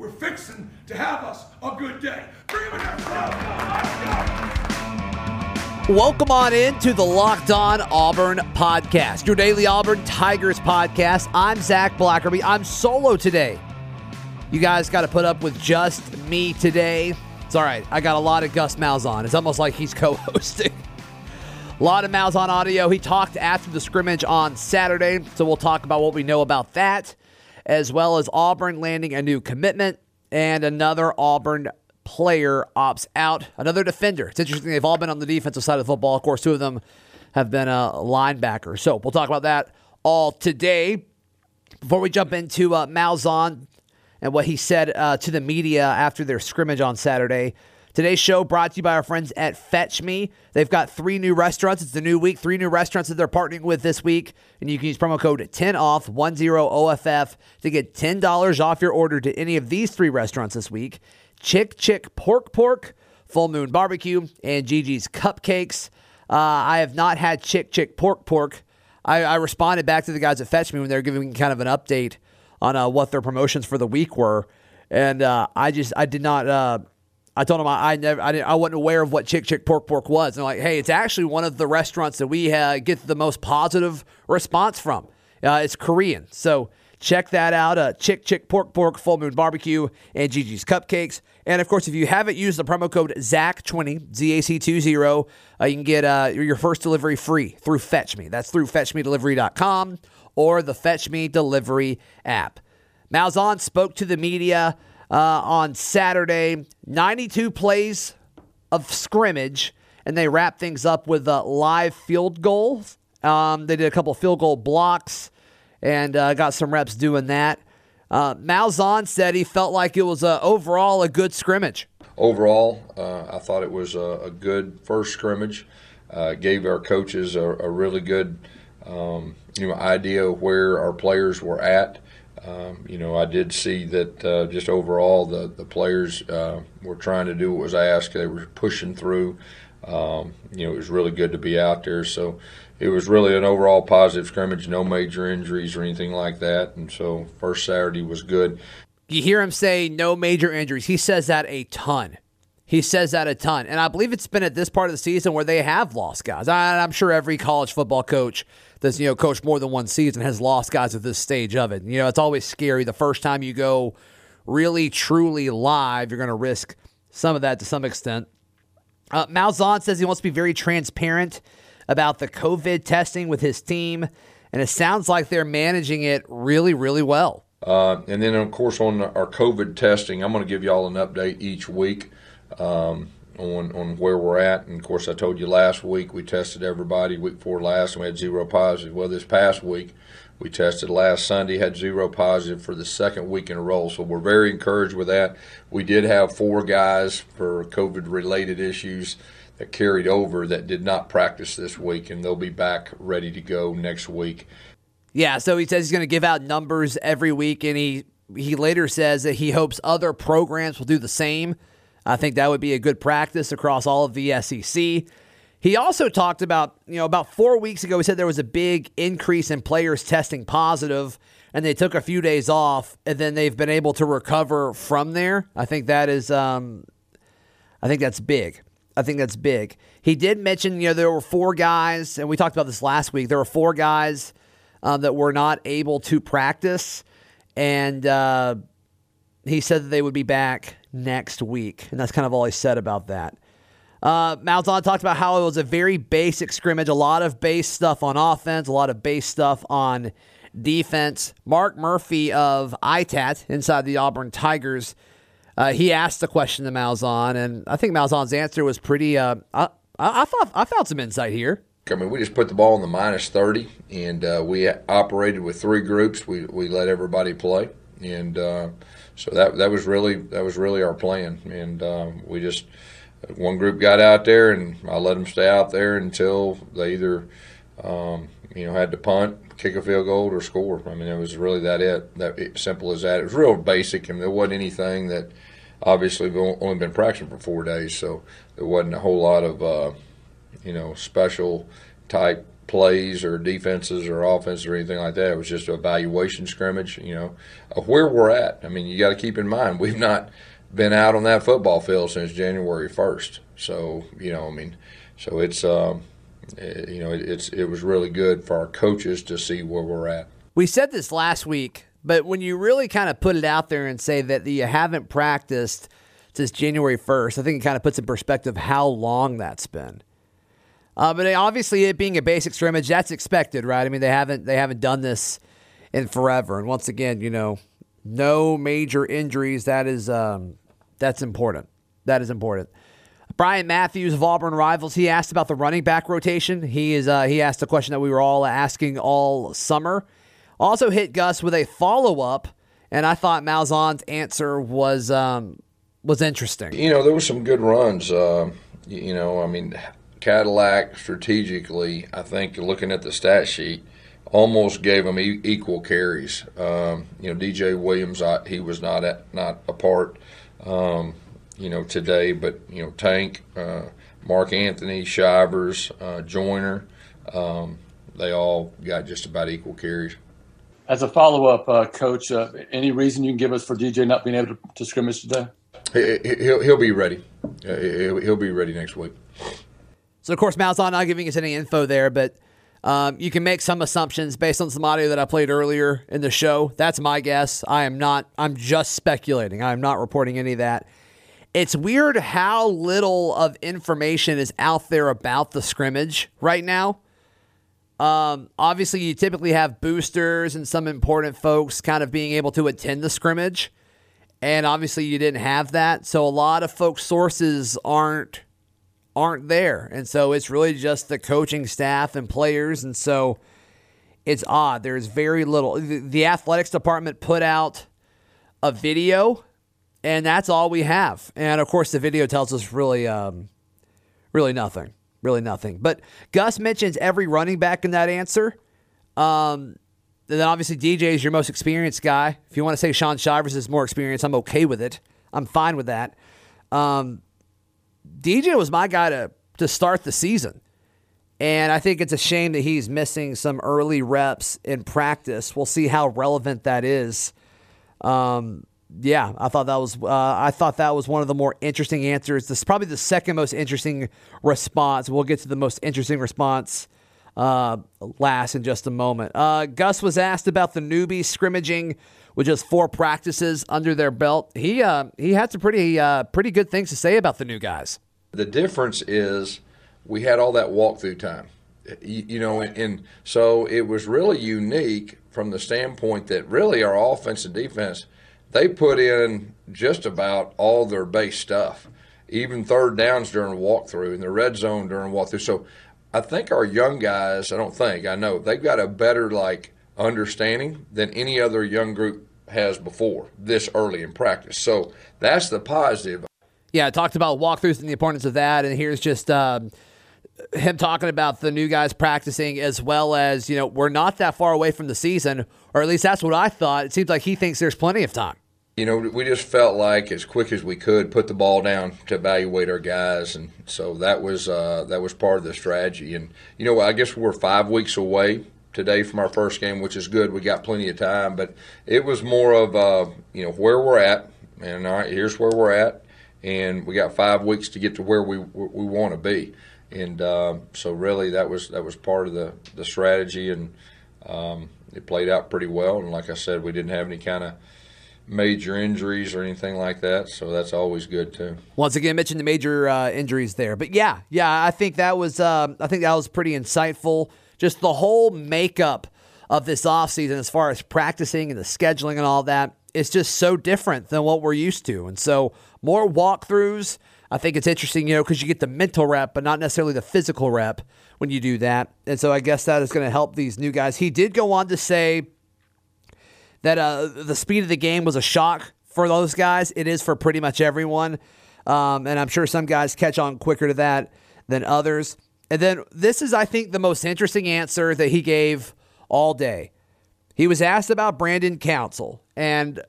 We're fixing to have us a good day. Welcome on in to the Locked On Auburn podcast, your daily Auburn Tigers podcast. I'm Zac Blackerby. I'm solo today. You guys got to put up with just me today. It's all right. I got a lot of Gus Malzahn. It's almost like he's co hosting. A lot of Malzahn audio. He talked after the scrimmage on Saturday, so we'll talk about what we know about that as well as Auburn landing a new commitment and another Auburn player opts out. Another defender. It's interesting. They've all been on the defensive side of the football. Of course, two of them have been a linebacker. So we'll talk about that all today. Before we jump into uh, Malzahn and what he said uh, to the media after their scrimmage on Saturday, Today's show brought to you by our friends at Fetch Me. They've got three new restaurants. It's the new week, three new restaurants that they're partnering with this week. And you can use promo code 10OFF, 10OFF, to get $10 off your order to any of these three restaurants this week Chick Chick Pork Pork, Full Moon Barbecue, and Gigi's Cupcakes. Uh, I have not had Chick Chick Pork Pork. I, I, responded back to the guys at Fetch Me when they were giving me kind of an update on uh, what their promotions for the week were. And uh, I just, I did not uh, I told him I, I never, I, I wasn't aware of what Chick Chick Pork Pork was. And I'm like, hey, it's actually one of the restaurants that we uh, get the most positive response from. Uh, it's Korean, so check that out. Uh, Chick Chick Pork Pork, Full Moon Barbecue, and Gigi's Cupcakes. And of course, if you haven't used the promo code ZAC20, Z-A-C-20, uh, you can get uh, your first delivery free through Fetch Me. That's through FetchMeDelivery.com or the Fetch Me Delivery app. Malzahn spoke to the media uh, on Saturday. 92 plays of scrimmage, and they wrapped things up with a live field goals. Um, they did a couple field goal blocks and uh, got some reps doing that. Uh, Malzahn said he felt like it was uh, overall a good scrimmage. Overall, uh, I thought it was a, a good first scrimmage. Uh, gave our coaches a, a really good um, you know idea of where our players were at. Um, you know, I did see that uh, just overall the the players uh, were trying to do what was asked. They were pushing through. Um, you know, it was really good to be out there. So it was really an overall positive scrimmage. No major injuries or anything like that. And so first Saturday was good. You hear him say no major injuries. He says that a ton. He says that a ton. And I believe it's been at this part of the season where they have lost guys. I, I'm sure every college football coach that's, you know, coached more than one season has lost guys at this stage of it. You know, it's always scary. The first time you go really, truly live, you're going to risk some of that to some extent. Uh, Malzahn says he wants to be very transparent about the COVID testing with his team, and it sounds like they're managing it really, really well. Uh, and then, of course, on our COVID testing, I'm going to give you all an update each week um, on on where we're at. And of course, I told you last week we tested everybody week four last, and we had zero positive. Well, this past week we tested last Sunday, had zero positive for the second week in a row. So we're very encouraged with that. We did have four guys for COVID related issues that carried over that did not practice this week, and they'll be back ready to go next week. Yeah, so he says he's going to give out numbers every week, and he he later says that he hopes other programs will do the same. I think that would be a good practice across all of the SEC. He also talked about, you know, about four weeks ago, he said there was a big increase in players testing positive, and they took a few days off, and then they've been able to recover from there. I think that is, um, I think that's big. I think that's big. He did mention, you know, there were four guys, and we talked about this last week. There were four guys uh, that were not able to practice, and uh, he said that they would be back next week, and that's kind of all he said about that. Uh, Malzahn talked about how it was a very basic scrimmage, a lot of base stuff on offense, a lot of base stuff on defense. Mark Murphy of ITAT inside the Auburn Tigers, uh, he asked the question to Malzahn, and I think Malzahn's answer was pretty. Uh, I, I, thought I found some insight here. I mean, we just put the ball in the minus 30, and uh, we operated with three groups. We, we let everybody play, and uh, so that that was really that was really our plan. And um, we just one group got out there, and I let them stay out there until they either um, you know had to punt, kick a field goal, or score. I mean, it was really that it that simple as that. It was real basic, and there wasn't anything that obviously we've only been practicing for four days, so there wasn't a whole lot of uh, you know, special type plays or defenses or offenses or anything like that. It was just an evaluation scrimmage, you know, where we're at. I mean, you got to keep in mind, we've not been out on that football field since January 1st. So, you know, I mean, so it's, um, it, you know, it, it's, it was really good for our coaches to see where we're at. We said this last week, but when you really kind of put it out there and say that you haven't practiced since January 1st, I think it kind of puts in perspective how long that's been. Uh, but obviously, it being a basic scrimmage, that's expected, right? I mean, they haven't they haven't done this in forever. And once again, you know, no major injuries. That is um, that's important. That is important. Brian Matthews of Auburn Rivals. He asked about the running back rotation. He is uh, he asked a question that we were all asking all summer. Also hit Gus with a follow up, and I thought Malzahn's answer was um, was interesting. You know, there were some good runs. Uh, you know, I mean, Cadillac strategically, I think, looking at the stat sheet, almost gave them e- equal carries. Um, you know, DJ Williams, I, he was not at, not a part, um, you know, today, but you know, Tank, uh, Mark Anthony, Shivers, uh, Joiner, um, they all got just about equal carries. As a follow up, uh, Coach, uh, any reason you can give us for DJ not being able to, to scrimmage today? He, will he'll be ready. Uh, he'll, he'll be ready next week. So, of course, Malzahn not giving us any info there, but um, you can make some assumptions based on some audio that I played earlier in the show. That's my guess. I am not, I'm just speculating. I am not reporting any of that. It's weird how little of information is out there about the scrimmage right now. Um, obviously, you typically have boosters and some important folks kind of being able to attend the scrimmage. And obviously, you didn't have that. So, a lot of folks' sources aren't aren't there. And so it's really just the coaching staff and players. And so it's odd. There's very little. The athletics department put out a video, and that's all we have. And of course, the video tells us really, um, really nothing. Really nothing. But Gus mentions every running back in that answer. Um, then obviously DJ is your most experienced guy. If you want to say Shaun Shivers is more experienced, I'm okay with it. I'm fine with that. Um, DJ was my guy to to start the season. And I think it's a shame that he's missing some early reps in practice. We'll see how relevant that is. Um, yeah, I thought that was uh, I thought that was one of the more interesting answers. This is probably the second most interesting response. We'll get to the most interesting response uh, last in just a moment. Uh, Gus was asked about the newbie scrimmaging with just four practices under their belt. He uh, he had some pretty uh, pretty good things to say about the new guys. The difference is we had all that walkthrough time, you, you know, and, and so it was really unique from the standpoint that really our offense and defense they put in just about all their base stuff, even third downs during walkthrough and the red zone during walkthrough. So I think our young guys, I don't think, I know, they've got a better like understanding than any other young group has before this early in practice. So that's the positive. Yeah, I talked about walkthroughs and the importance of that, and here's just um, him talking about the new guys practicing as well as you know we're not that far away from the season, or at least that's what I thought. It seems like he thinks there's plenty of time. You know, we just felt like as quick as we could put the ball down to evaluate our guys, and so that was uh, that was part of the strategy. And you know, I guess we're five weeks away today from our first game, which is good. We got plenty of time, but it was more of uh, you know where we're at, and all right, here's where we're at, and we got five weeks to get to where we we want to be, and uh, so really that was that was part of the the strategy, and um, it played out pretty well. And like I said, we didn't have any kind of major injuries or anything like that, so that's always good too. Once again, mentioned the major uh, injuries there, but yeah, yeah, I think that was uh, I think that was pretty insightful just the whole makeup of this offseason as far as practicing and the scheduling and all that it's just so different than what we're used to and so more walkthroughs I think it's interesting, you know, because you get the mental rep, but not necessarily the physical rep when you do that. And so I guess that is going to help these new guys. He did go on to say that uh, the speed of the game was a shock for those guys. It is for pretty much everyone. Um, and I'm sure some guys catch on quicker to that than others. And then this is, I think, the most interesting answer that he gave all day. He was asked about Brandon Council, and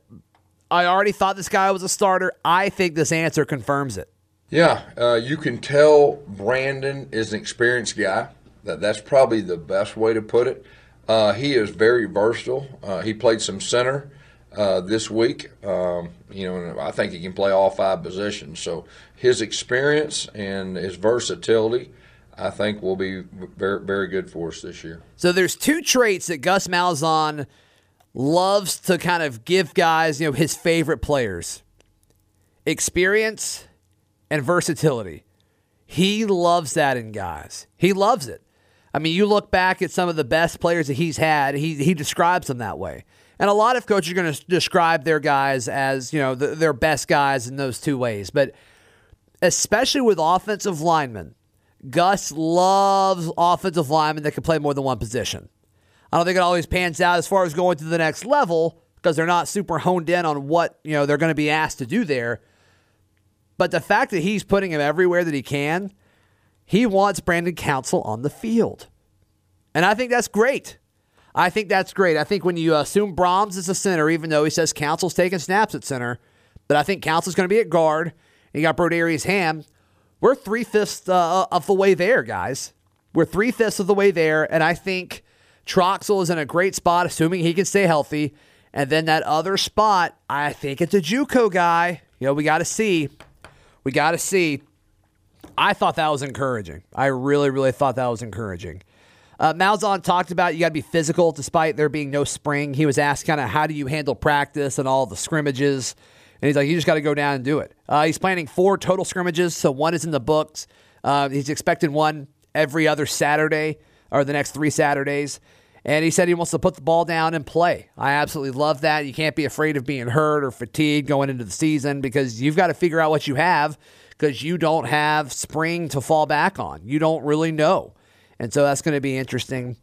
I already thought this guy was a starter. I think this answer confirms it. Yeah, uh, you can tell Brandon is an experienced guy. That that's probably the best way to put it. Uh, he is very versatile. Uh, he played some center uh, this week. Um, you know, I think he can play all five positions. So his experience and his versatility, I think, will be very very good for us this year. So there's two traits that Gus Malzahn loves to kind of give guys, you know, his favorite players: experience and versatility. He loves that in guys. He loves it. I mean, you look back at some of the best players that he's had, he, he describes them that way. And a lot of coaches are going to describe their guys as, you know, the, their best guys in those two ways. But especially with offensive linemen, Gus loves offensive linemen that can play more than one position. I don't think it always pans out as far as going to the next level because they're not super honed in on what, you know, they're going to be asked to do there. But the fact that he's putting him everywhere that he can, he wants Brandon Council on the field. And I think that's great. I think that's great. I think when you assume Brahms is a center, even though he says Council's taking snaps at center, but I think Council's going to be at guard. And you got Brodarious Hamm. We're three fifths uh, of the way there, guys. We're three fifths of the way there. And I think Troxell is in a great spot, assuming he can stay healthy. And then that other spot, I think it's a Juco guy. You know, we got to see. We got to see. I thought that was encouraging. I really, really thought that was encouraging. Uh, Malzahn talked about you got to be physical despite there being no spring. He was asked kind of how do you handle practice and all the scrimmages. And he's like, you just got to go down and do it. Uh, he's planning four total scrimmages, so one is in the books. Uh, he's expecting one every other Saturday or the next three Saturdays. And he said he wants to put the ball down and play. I absolutely love that. You can't be afraid of being hurt or fatigued going into the season because you've got to figure out what you have because you don't have spring to fall back on. You don't really know. And so that's going to be interesting.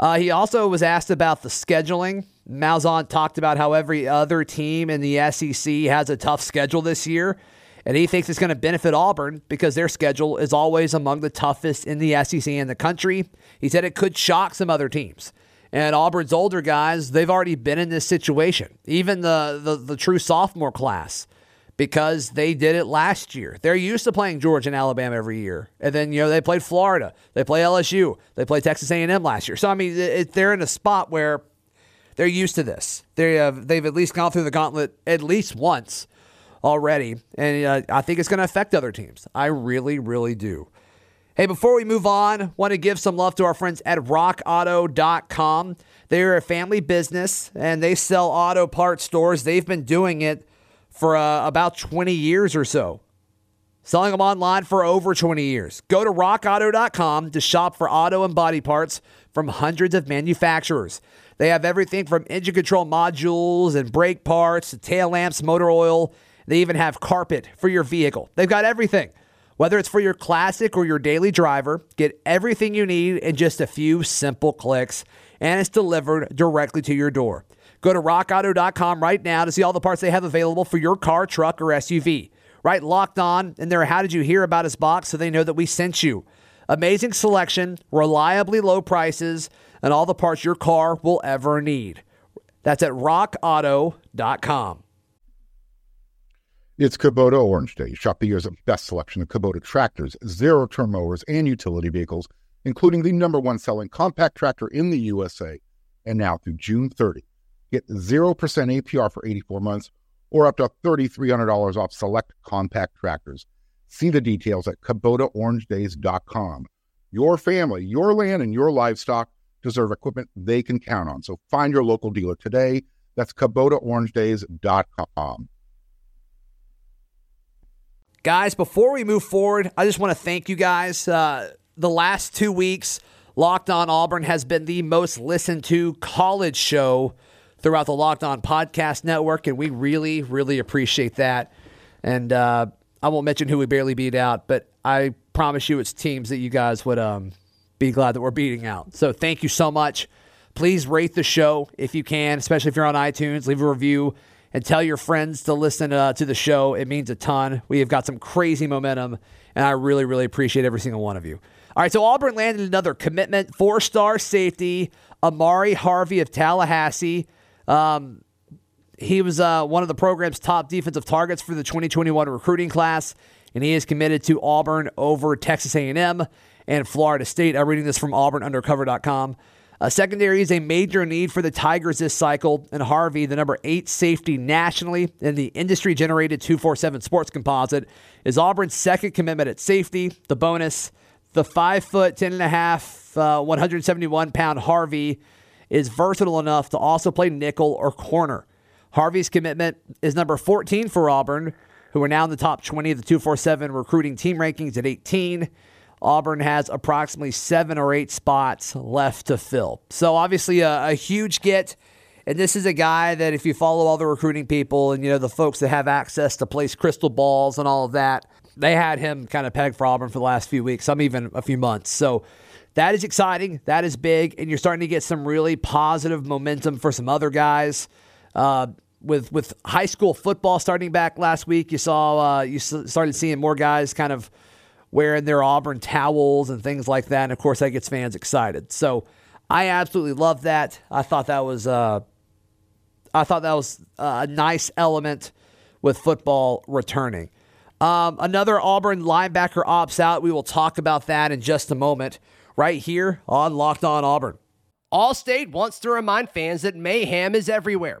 Uh, he also was asked about the scheduling. Malzahn talked about how every other team in the SEC has a tough schedule this year. And he thinks it's going to benefit Auburn because their schedule is always among the toughest in the SEC in the country. He said it could shock some other teams. And Auburn's older guys, they've already been in this situation. Even the, the, the true sophomore class because they did it last year. They're used to playing Georgia and Alabama every year, and then you know they played Florida, they play LSU, they played Texas A&M last year. So I mean, it, they're in a spot where they're used to this. They have they've at least gone through the gauntlet at least once already, and uh, I think it's going to affect other teams. I really, really do. Hey, before we move on, want to give some love to our friends at rockauto.com. They're a family business and they sell auto parts stores. They've been doing it for uh, about 20 years or so. Selling them online for over 20 years. Go to rockauto.com to shop for auto and body parts from hundreds of manufacturers. They have everything from engine control modules and brake parts to tail lamps, motor oil. They even have carpet for your vehicle. They've got everything. Whether it's for your classic or your daily driver, get everything you need in just a few simple clicks, and it's delivered directly to your door. Go to rockauto.com right now to see all the parts they have available for your car, truck, or SUV. Write, locked on in their. How did you hear about us box so they know that we sent you? Amazing selection, reliably low prices, and all the parts your car will ever need. That's at rockauto.com. It's Kubota Orange Day. Shop the year's best selection of Kubota tractors, zero turn mowers, and utility vehicles, including the number one selling compact tractor in the USA. And now through June 30. Get 0% APR for 84 months or up to $3,300 off select compact tractors. See the details at KubotaOrangeDays.com. Your family, your land, and your livestock deserve equipment they can count on. So find your local dealer today. That's KubotaOrangeDays.com. Guys, before we move forward, I just want to thank you guys. Uh, the last two weeks, Locked On Auburn has been the most listened to college show throughout the Locked On Podcast Network, and we really, really appreciate that. And uh, I won't mention who we barely beat out, but I promise you it's teams that you guys would um, be glad that we're beating out. So thank you so much. Please rate the show if you can, especially if you're on iTunes. Leave a review and tell your friends to listen uh, to the show. It means a ton. We have got some crazy momentum, and I really, really appreciate every single one of you. All right, so Auburn landed another commitment. Four star safety, Amari Harvey of Tallahassee. Um, he was uh, one of the program's top defensive targets for the 2021 recruiting class, and he is committed to Auburn over Texas A&M and Florida State. I'm reading this from AuburnUndercover.com. Uh, secondary is a major need for the Tigers this cycle, and Harvey, the number eight safety nationally in the industry generated 247 sports composite, is Auburn's second commitment at safety. The bonus, the five foot, 10 and a half, uh, 171 pound Harvey is versatile enough to also play nickel or corner. Harvey's commitment is number 14 for Auburn, who are now in the top 20 of the 247 recruiting team rankings at 18. Auburn has approximately seven or eight spots left to fill. So obviously a, a, huge get. And this is a guy that if you follow all the recruiting people and you know the folks that have access to place crystal balls and all of that, they had him kind of pegged for Auburn for the last few weeks, some even a few months. So that is exciting. That is big. And you're starting to get some really positive momentum for some other guys. Uh, with with high school football starting back last week, you saw uh, you started seeing more guys kind of wearing their Auburn towels and things like that. And of course, that gets fans excited. So I absolutely love that. I thought that was uh, I thought that was a nice element with football returning. Um, another Auburn linebacker opts out. We will talk about that in just a moment, right here on Locked On Auburn. Allstate wants to remind fans that mayhem is everywhere,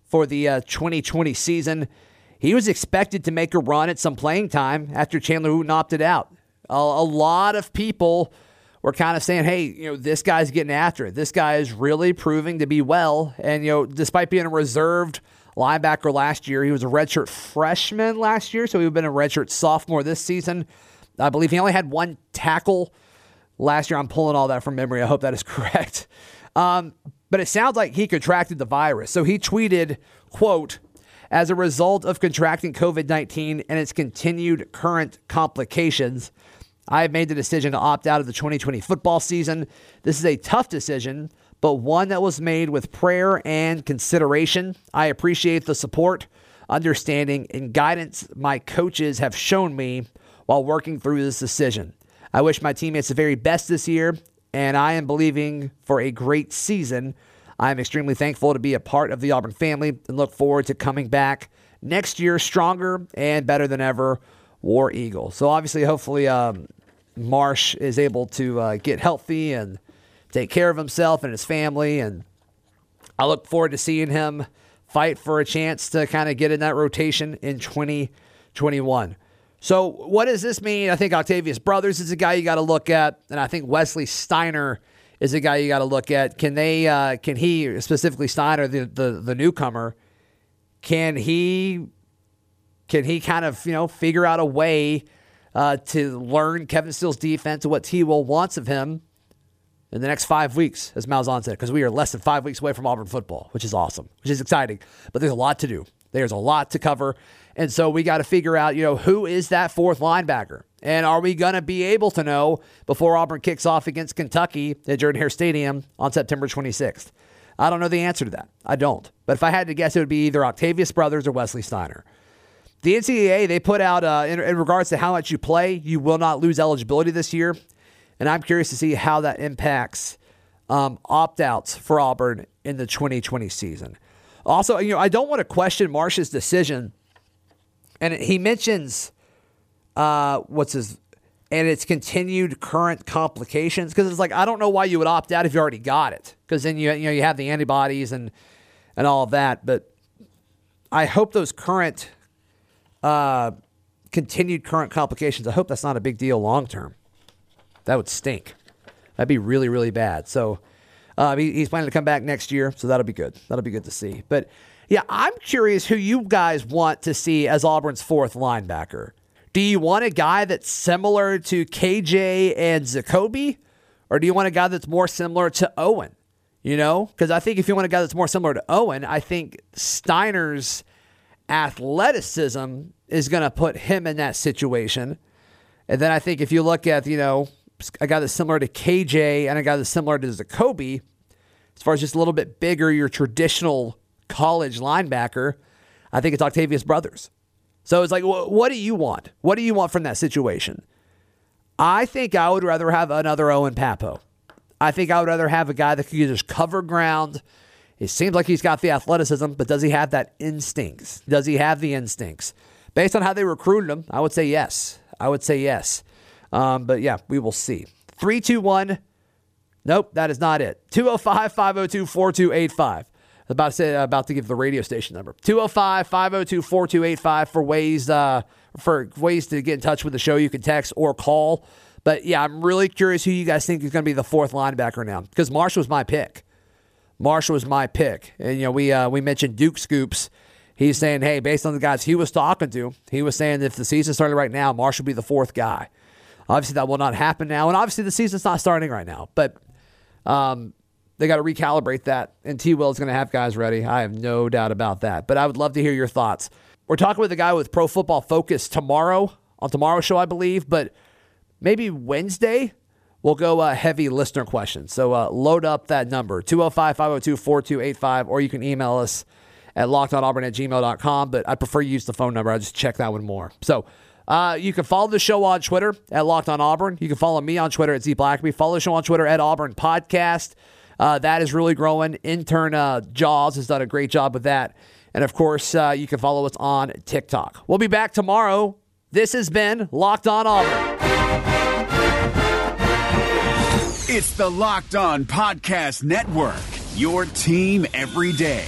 for the uh, 2020 season. He was expected to make a run at some playing time after Chandler Wooten opted out a, a lot of people were kind of saying, hey, you know, this guy's getting after it. This guy is really proving to be well. And, you know, despite being a reserved linebacker last year, he was a redshirt freshman last year, so he would have been a redshirt sophomore this season. I believe he only had one tackle last year. I'm pulling all that from memory. I hope that is correct. Um, but it sounds like he contracted the virus. So he tweeted, quote, as a result of contracting COVID 19 and its continued current complications, I have made the decision to opt out of the 2020 football season. This is a tough decision, but one that was made with prayer and consideration. I appreciate the support, understanding, and guidance my coaches have shown me while working through this decision. I wish my teammates the very best this year, and I am believing for a great season. I am extremely thankful to be a part of the Auburn family and look forward to coming back next year stronger and better than ever. War Eagle. So obviously, hopefully, um, Marsh is able to uh, get healthy and take care of himself and his family. And I look forward to seeing him fight for a chance to kind of get in that rotation in 2021. So, what does this mean? I think Octavius Brothers is a guy you got to look at, and I think Wesley Steiner is a guy you got to look at. Can they? Uh, can he specifically Steiner, the, the the newcomer? Can he? Can he kind of you know figure out a way? uh, to learn Kevin Steele's defense and what T. Will wants of him in the next five weeks, as Malzahn said, because we are less than five weeks away from Auburn football, which is awesome, which is exciting. But there's a lot to do. There's a lot to cover. And so we got to figure out, you know, who is that fourth linebacker? And are we going to be able to know before Auburn kicks off against Kentucky at Jordan Hare Stadium on September 26th? I don't know the answer to that. I don't. But if I had to guess, it would be either Octavius Brothers or Wesley Steiner. The NCAA, they put out, uh, in, in regards to how much you play, you will not lose eligibility this year. And I'm curious to see how that impacts um, opt outs for Auburn in the 2020 season. Also, you know, I don't want to question Marsh's decision. And he mentions uh, what's his and its continued current complications because it's like I don't know why you would opt out if you already got it because then you you know you have the antibodies and and all of that. But I hope those current uh, continued current complications. I hope that's not a big deal long term. That would stink. That'd be really, really bad. So uh, he, he's planning to come back next year, so that'll be good. That'll be good to see. But yeah, I'm curious who you guys want to see as Auburn's fourth linebacker. Do you want a guy that's similar to KJ and Zakoby? Or do you want a guy that's more similar to Owen? You know, because I think if you want a guy that's more similar to Owen, I think Steiner's athleticism is going to put him in that situation. And then I think if you look at, you know, a guy that's similar to KJ and a guy that's similar to Zakoby, as far as just a little bit bigger, your traditional college linebacker, I think it's Octavius Brothers. So it's like, what do you want? What do you want from that situation? I think I would rather have another Owen Pappoe. I think I would rather have a guy that can just cover ground. It seems like he's got the athleticism, but does he have that instincts? Does he have the instincts? Based on how they recruited him, I would say yes. I would say yes. Um, but yeah, we will see. 321. Nope, that is not it. 205 502 4285. About to say, about to give the radio station number 205 502 4285 for ways uh, for ways to get in touch with the show. You can text or call. But yeah, I'm really curious who you guys think is going to be the fourth linebacker now because Marshall was my pick. Marshall was my pick, and you know we uh, we mentioned Duke Scoops. He's saying, hey, based on the guys he was talking to, he was saying if the season started right now, Marshall would be the fourth guy. Obviously, that will not happen now, and obviously the season's not starting right now. But um, they got to recalibrate that, and T. Will is going to have guys ready. I have no doubt about that. But I would love to hear your thoughts. We're talking with a guy with Pro Football Focus tomorrow on tomorrow's show, I believe, but maybe Wednesday we'll go uh, heavy listener questions. So uh, load up that number 205 502 4285, or you can email us at lockedonauburn at gmail.com. But I prefer you use the phone number. I just check that one more. So uh, you can follow the show on Twitter at Locked On Auburn. You can follow me on Twitter at Z Blackerby. Follow the show on Twitter at Auburn Podcast. Uh, that is really growing. Intern uh, Jaws has done a great job with that. And of course, uh, you can follow us on TikTok. We'll be back tomorrow. This has been Locked On Auburn. It's the Locked On Podcast Network, your team every day.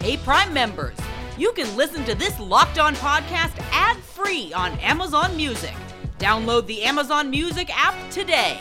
Hey, Prime members, you can listen to this Locked On podcast ad free on Amazon Music. Download the Amazon Music app today.